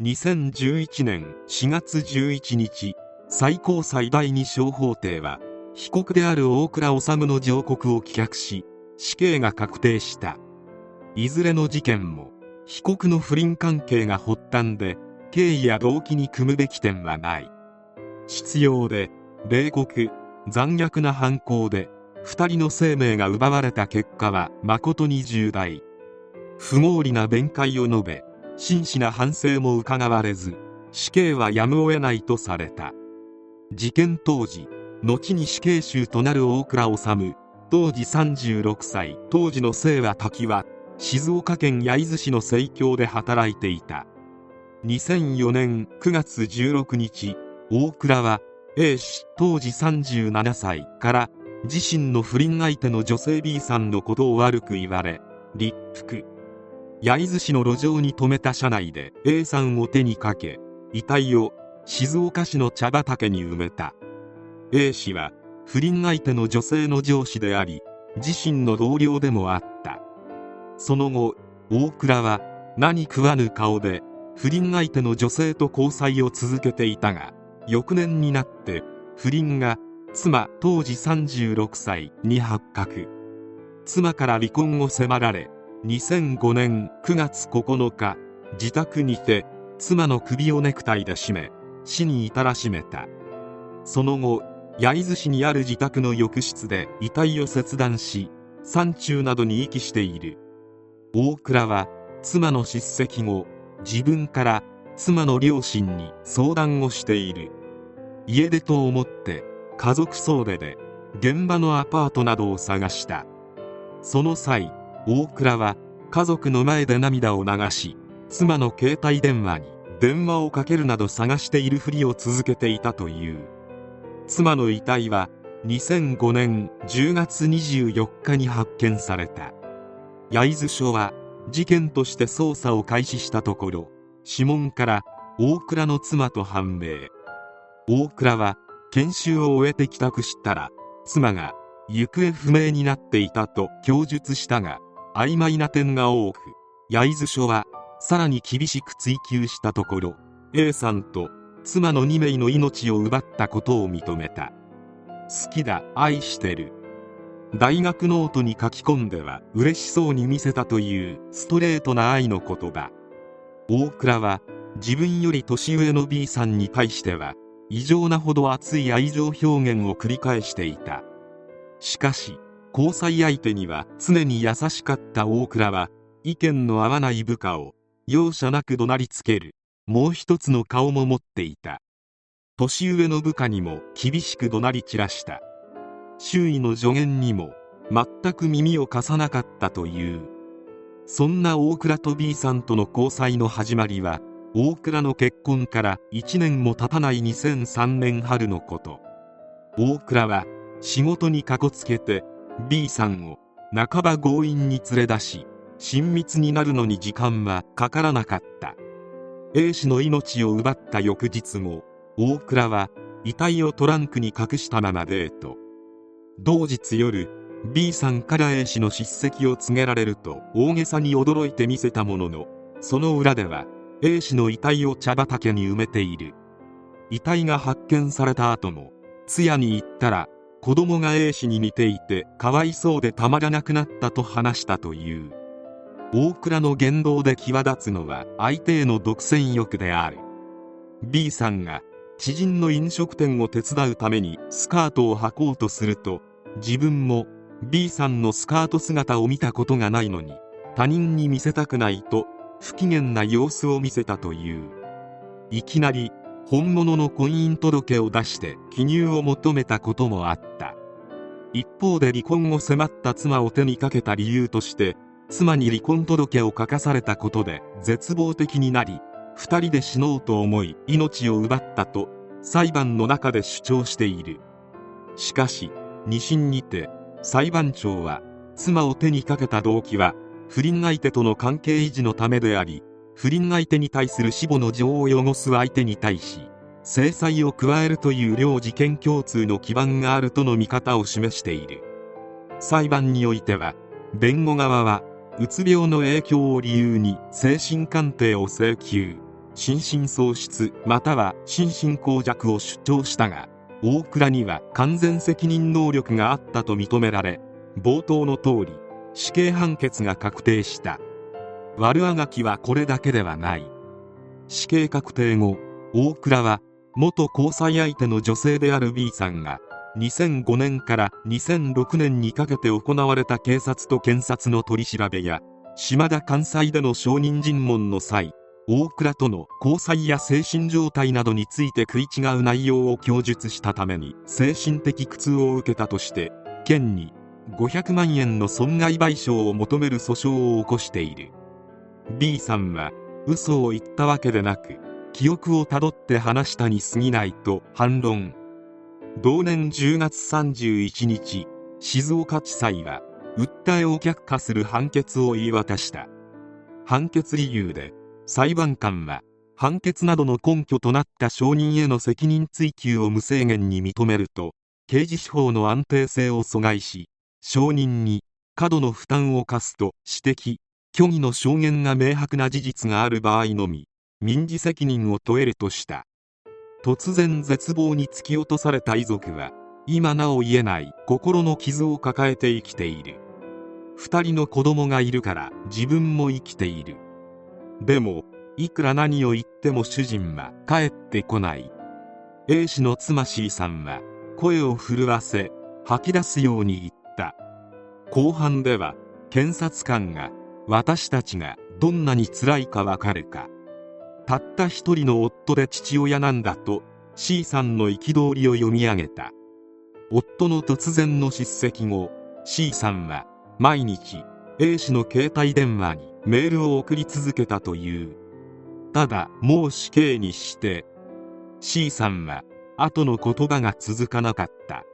2011年4月11日最高裁第二小法廷は被告である大倉治の上告を棄却し死刑が確定した。いずれの事件も被告の不倫関係が発端で経緯や動機に組むべき点はない。必要で冷酷残虐な犯行で2人の生命が奪われた結果は誠に重大。不合理な弁解を述べ真摯な反省も伺われず死刑はやむを得ないとされた。事件当時後に死刑囚となる大倉治当時36歳当時の姓は滝は静岡県焼津市の生協で働いていた。2004年9月16日大倉は A 氏当時37歳から自身の不倫相手の女性 B さんのことを悪く言われ立腹。焼津市の路上に止めた車内で A さんを手にかけ遺体を静岡市の茶畑に埋めた。A 氏は不倫相手の女性の上司であり自身の同僚でもあった。その後大倉は何食わぬ顔で不倫相手の女性と交際を続けていたが翌年になって不倫が妻当時36歳に発覚。妻から離婚を迫られ2005年9月9日自宅にて妻の首をネクタイで絞め死に至らしめた。その後焼津市にある自宅の浴室で遺体を切断し山中などに遺棄している。大倉は妻の叱責後自分から妻の両親に相談をしている。家出と思って家族総出で現場のアパートなどを探した。その際大倉は家族の前で涙を流し妻の携帯電話に電話をかけるなど探しているふりを続けていたという。妻の遺体は2005年10月24日に発見された。焼津署は事件として捜査を開始したところ指紋から大倉の妻と判明。大倉は研修を終えて帰宅したら妻が行方不明になっていたと供述したが曖昧な点が多く焼津署はさらに厳しく追及したところ A さんと妻の2名の命を奪ったことを認めた。好きだ愛してる。大学ノートに書き込んでは嬉しそうに見せたというストレートな愛の言葉。大倉は自分より年上の B さんに対しては異常なほど熱い愛情表現を繰り返していた。しかし交際相手には常に優しかった大倉は意見の合わない部下を容赦なく怒鳴りつける。もう一つの顔も持っていた。年上の部下にも厳しく怒鳴り散らした。周囲の助言にも全く耳を貸さなかったという。そんな大倉と B さんとの交際の始まりは大倉の結婚から1年も経たない2003年春のこと。大倉は仕事にかこつけて B さんを半ば強引に連れ出し親密になるのに時間はかからなかった。A 氏の命を奪った翌日も大倉は遺体をトランクに隠したままデート。同日夜 B さんから A 氏の叱責を告げられると大げさに驚いてみせたもののその裏では A 氏の遺体を茶畑に埋めている。遺体が発見された後も通夜に行ったら子供が A 氏に似ていてかわいそうでたまらなくなったと話したという。大倉の言動で際立つのは相手への独占欲である。B さんが知人の飲食店を手伝うためにスカートを履こうとすると自分も B さんのスカート姿を見たことがないのに他人に見せたくないと不機嫌な様子を見せたという。いきなり本物の婚姻届を出して記入を求めたこともあった。一方で離婚を迫った妻を手にかけた理由として妻に離婚届を書かされたことで絶望的になり2人で死のうと思い命を奪ったと裁判の中で主張している。しかし2審にて裁判長は妻を手にかけた動機は不倫相手との関係維持のためであり不倫相手に対する死母の情を汚す相手に対し制裁を加えるという両事件共通の基盤があるとの見方を示している。裁判においては弁護側はうつ病の影響を理由に精神鑑定を請求心神喪失または心神耗弱を主張したが大倉には完全責任能力があったと認められ冒頭の通り死刑判決が確定した。悪あがきはこれだけではない。死刑確定後大倉は元交際相手の女性である B さんが2005年から2006年にかけて行われた警察と検察の取り調べや島田関西での証人尋問の際大倉との交際や精神状態などについて食い違う内容を供述したために精神的苦痛を受けたとして県に500万円の損害賠償を求める訴訟を起こしている。B さんは嘘を言ったわけでなく記憶をたどって話したに過ぎないと反論。同年10月31日静岡地裁は訴えを却下する判決を言い渡した。判決理由で裁判官は判決などの根拠となった証人への責任追及を無制限に認めると刑事司法の安定性を阻害し証人に過度の負担を課すと指摘。虚偽の証言が明白な事実がある場合のみ民事責任を問えるとした。突然絶望に突き落とされた遺族は今なお言えない心の傷を抱えて生きている。2人の子供がいるから自分も生きている。でもいくら何を言っても主人は帰ってこない。A 氏の妻 C さんは声を震わせ吐き出すように言った。後半では検察官が私たちがどんなに辛いかわかるか。たった一人の夫で父親なんだと C さんの憤りを読み上げた。夫の突然の叱責後 C さんは毎日 A 氏の携帯電話にメールを送り続けたという。ただもう死刑にして C さんは後の言葉が続かなかった。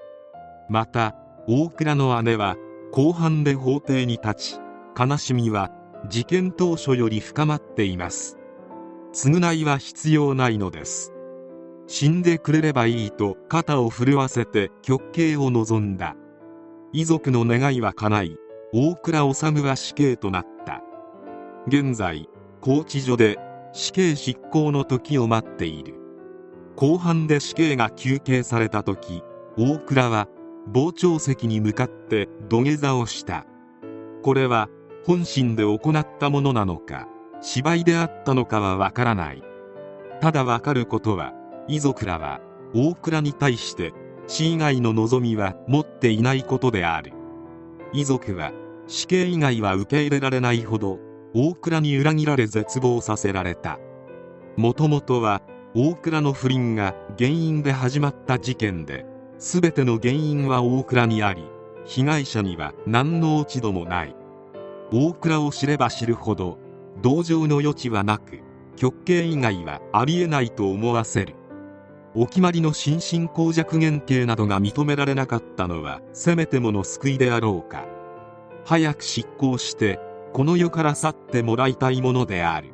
また大倉の姉は後半で法廷に立ち悲しみは事件当初より深まっています。償いは必要ないのです。死んでくれればいいと肩を震わせて極刑を望んだ。遺族の願いは叶い大倉治は死刑となった。現在拘置所で死刑執行の時を待っている。後半で死刑が求刑された時大倉は傍聴席に向かって土下座をした。これは本心で行ったものなのか芝居であったのかはわからない。ただわかることは遺族らは大倉に対して死以外の望みは持っていないことである。遺族は死刑以外は受け入れられないほど大倉に裏切られ絶望させられた。もともとは大倉の不倫が原因で始まった事件で全ての原因は大倉にあり被害者には何の落ち度もない。大倉を知れば知るほど同情の余地はなく極刑以外はありえないと思わせる。お決まりの心神耗弱原刑などが認められなかったのはせめてもの救いであろうか。早く執行してこの世から去ってもらいたいものである。